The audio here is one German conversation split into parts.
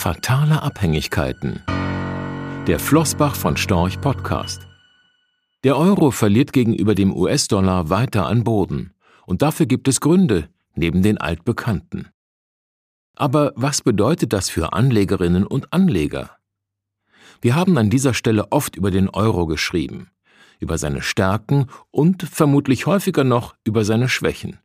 Fatale Abhängigkeiten. Der Flossbach von Storch Podcast. Der Euro verliert gegenüber dem US-Dollar weiter an Boden. Und dafür gibt es Gründe, neben den altbekannten. Aber was bedeutet das für Anlegerinnen und Anleger? Wir haben an dieser Stelle oft über den Euro geschrieben, über seine Stärken und vermutlich häufiger noch über seine Schwächen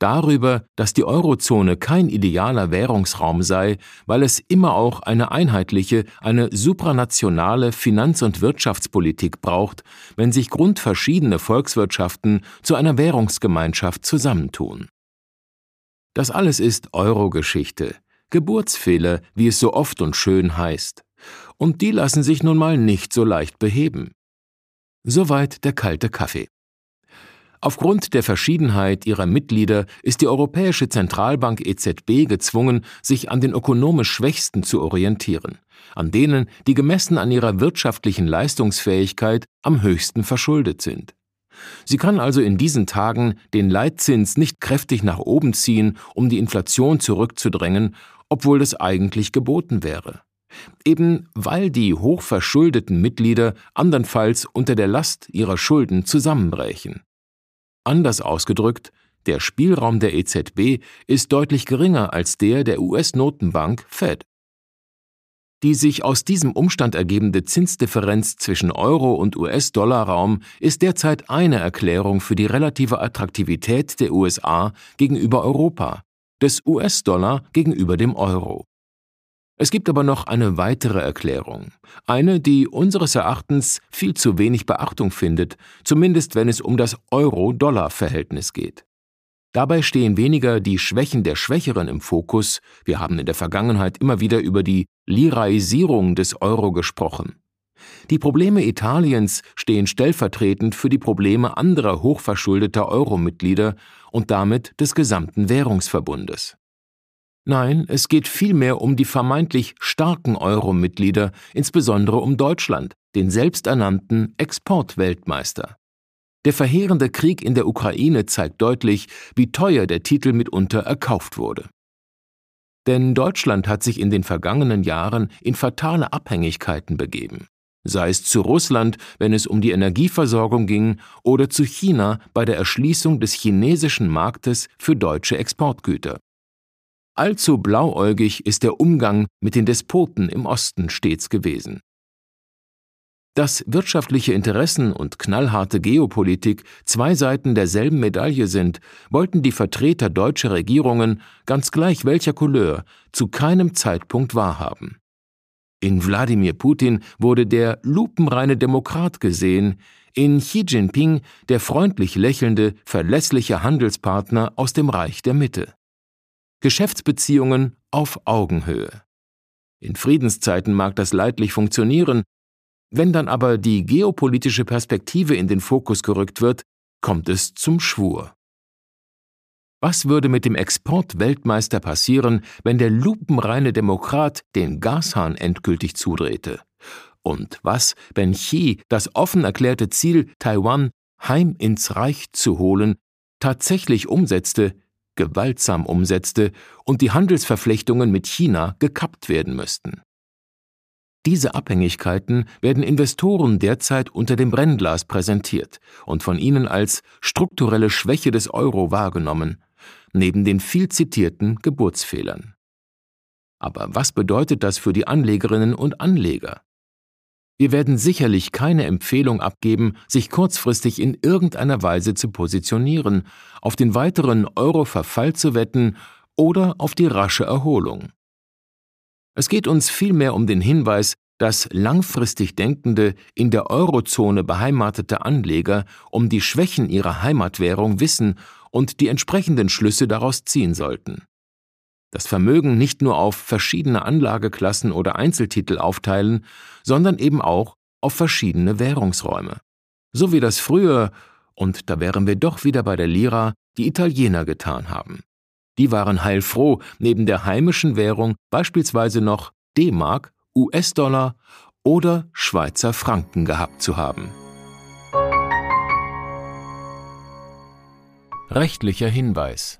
darüber, dass die Eurozone kein idealer Währungsraum sei, weil es immer auch eine einheitliche, eine supranationale Finanz- und Wirtschaftspolitik braucht, wenn sich grundverschiedene Volkswirtschaften zu einer Währungsgemeinschaft zusammentun. Das alles ist Eurogeschichte, Geburtsfehler, wie es so oft und schön heißt. Und die lassen sich nun mal nicht so leicht beheben. Soweit der kalte Kaffee. Aufgrund der Verschiedenheit ihrer Mitglieder ist die Europäische Zentralbank EZB gezwungen, sich an den ökonomisch Schwächsten zu orientieren, an denen, die gemessen an ihrer wirtschaftlichen Leistungsfähigkeit am höchsten verschuldet sind. Sie kann also in diesen Tagen den Leitzins nicht kräftig nach oben ziehen, um die Inflation zurückzudrängen, obwohl das eigentlich geboten wäre. Eben weil die hochverschuldeten Mitglieder andernfalls unter der Last ihrer Schulden zusammenbrechen. Anders ausgedrückt, der Spielraum der EZB ist deutlich geringer als der der US-Notenbank Fed. Die sich aus diesem Umstand ergebende Zinsdifferenz zwischen Euro- und US-Dollar-Raum ist derzeit eine Erklärung für die relative Attraktivität der USA gegenüber Europa, des US-Dollar gegenüber dem Euro. Es gibt aber noch eine weitere Erklärung, eine, die unseres Erachtens viel zu wenig Beachtung findet, zumindest wenn es um das Euro-Dollar-Verhältnis geht. Dabei stehen weniger die Schwächen der Schwächeren im Fokus, wir haben in der Vergangenheit immer wieder über die Liraisierung des Euro gesprochen. Die Probleme Italiens stehen stellvertretend für die Probleme anderer hochverschuldeter Euro-Mitglieder und damit des gesamten Währungsverbundes. Nein, es geht vielmehr um die vermeintlich starken Euro-Mitglieder, insbesondere um Deutschland, den selbsternannten Exportweltmeister. Der verheerende Krieg in der Ukraine zeigt deutlich, wie teuer der Titel mitunter erkauft wurde. Denn Deutschland hat sich in den vergangenen Jahren in fatale Abhängigkeiten begeben, sei es zu Russland, wenn es um die Energieversorgung ging, oder zu China bei der Erschließung des chinesischen Marktes für deutsche Exportgüter. Allzu blauäugig ist der Umgang mit den Despoten im Osten stets gewesen. Dass wirtschaftliche Interessen und knallharte Geopolitik zwei Seiten derselben Medaille sind, wollten die Vertreter deutscher Regierungen, ganz gleich welcher Couleur, zu keinem Zeitpunkt wahrhaben. In Wladimir Putin wurde der lupenreine Demokrat gesehen, in Xi Jinping der freundlich lächelnde, verlässliche Handelspartner aus dem Reich der Mitte. Geschäftsbeziehungen auf Augenhöhe. In Friedenszeiten mag das leidlich funktionieren, wenn dann aber die geopolitische Perspektive in den Fokus gerückt wird, kommt es zum Schwur. Was würde mit dem Exportweltmeister passieren, wenn der lupenreine Demokrat den Gashahn endgültig zudrehte? Und was, wenn Xi das offen erklärte Ziel, Taiwan heim ins Reich zu holen, tatsächlich umsetzte, gewaltsam umsetzte und die Handelsverflechtungen mit China gekappt werden müssten. Diese Abhängigkeiten werden Investoren derzeit unter dem Brennglas präsentiert und von ihnen als strukturelle Schwäche des Euro wahrgenommen, neben den viel zitierten Geburtsfehlern. Aber was bedeutet das für die Anlegerinnen und Anleger? Wir werden sicherlich keine Empfehlung abgeben, sich kurzfristig in irgendeiner Weise zu positionieren, auf den weiteren Euro-Verfall zu wetten oder auf die rasche Erholung. Es geht uns vielmehr um den Hinweis, dass langfristig denkende, in der Eurozone beheimatete Anleger um die Schwächen ihrer Heimatwährung wissen und die entsprechenden Schlüsse daraus ziehen sollten das Vermögen nicht nur auf verschiedene Anlageklassen oder Einzeltitel aufteilen, sondern eben auch auf verschiedene Währungsräume. So wie das früher, und da wären wir doch wieder bei der Lira, die Italiener getan haben. Die waren heilfroh, neben der heimischen Währung beispielsweise noch D-Mark, US-Dollar oder Schweizer Franken gehabt zu haben. Rechtlicher Hinweis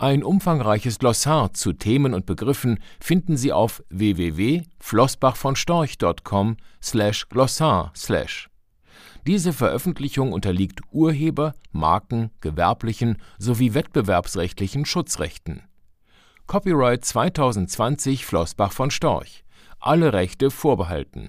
ein umfangreiches Glossar zu Themen und Begriffen finden Sie auf www.flossbachvonstorch.com/glossar/. Diese Veröffentlichung unterliegt Urheber-, Marken-, gewerblichen sowie wettbewerbsrechtlichen Schutzrechten. Copyright 2020 Flossbach von Storch. Alle Rechte vorbehalten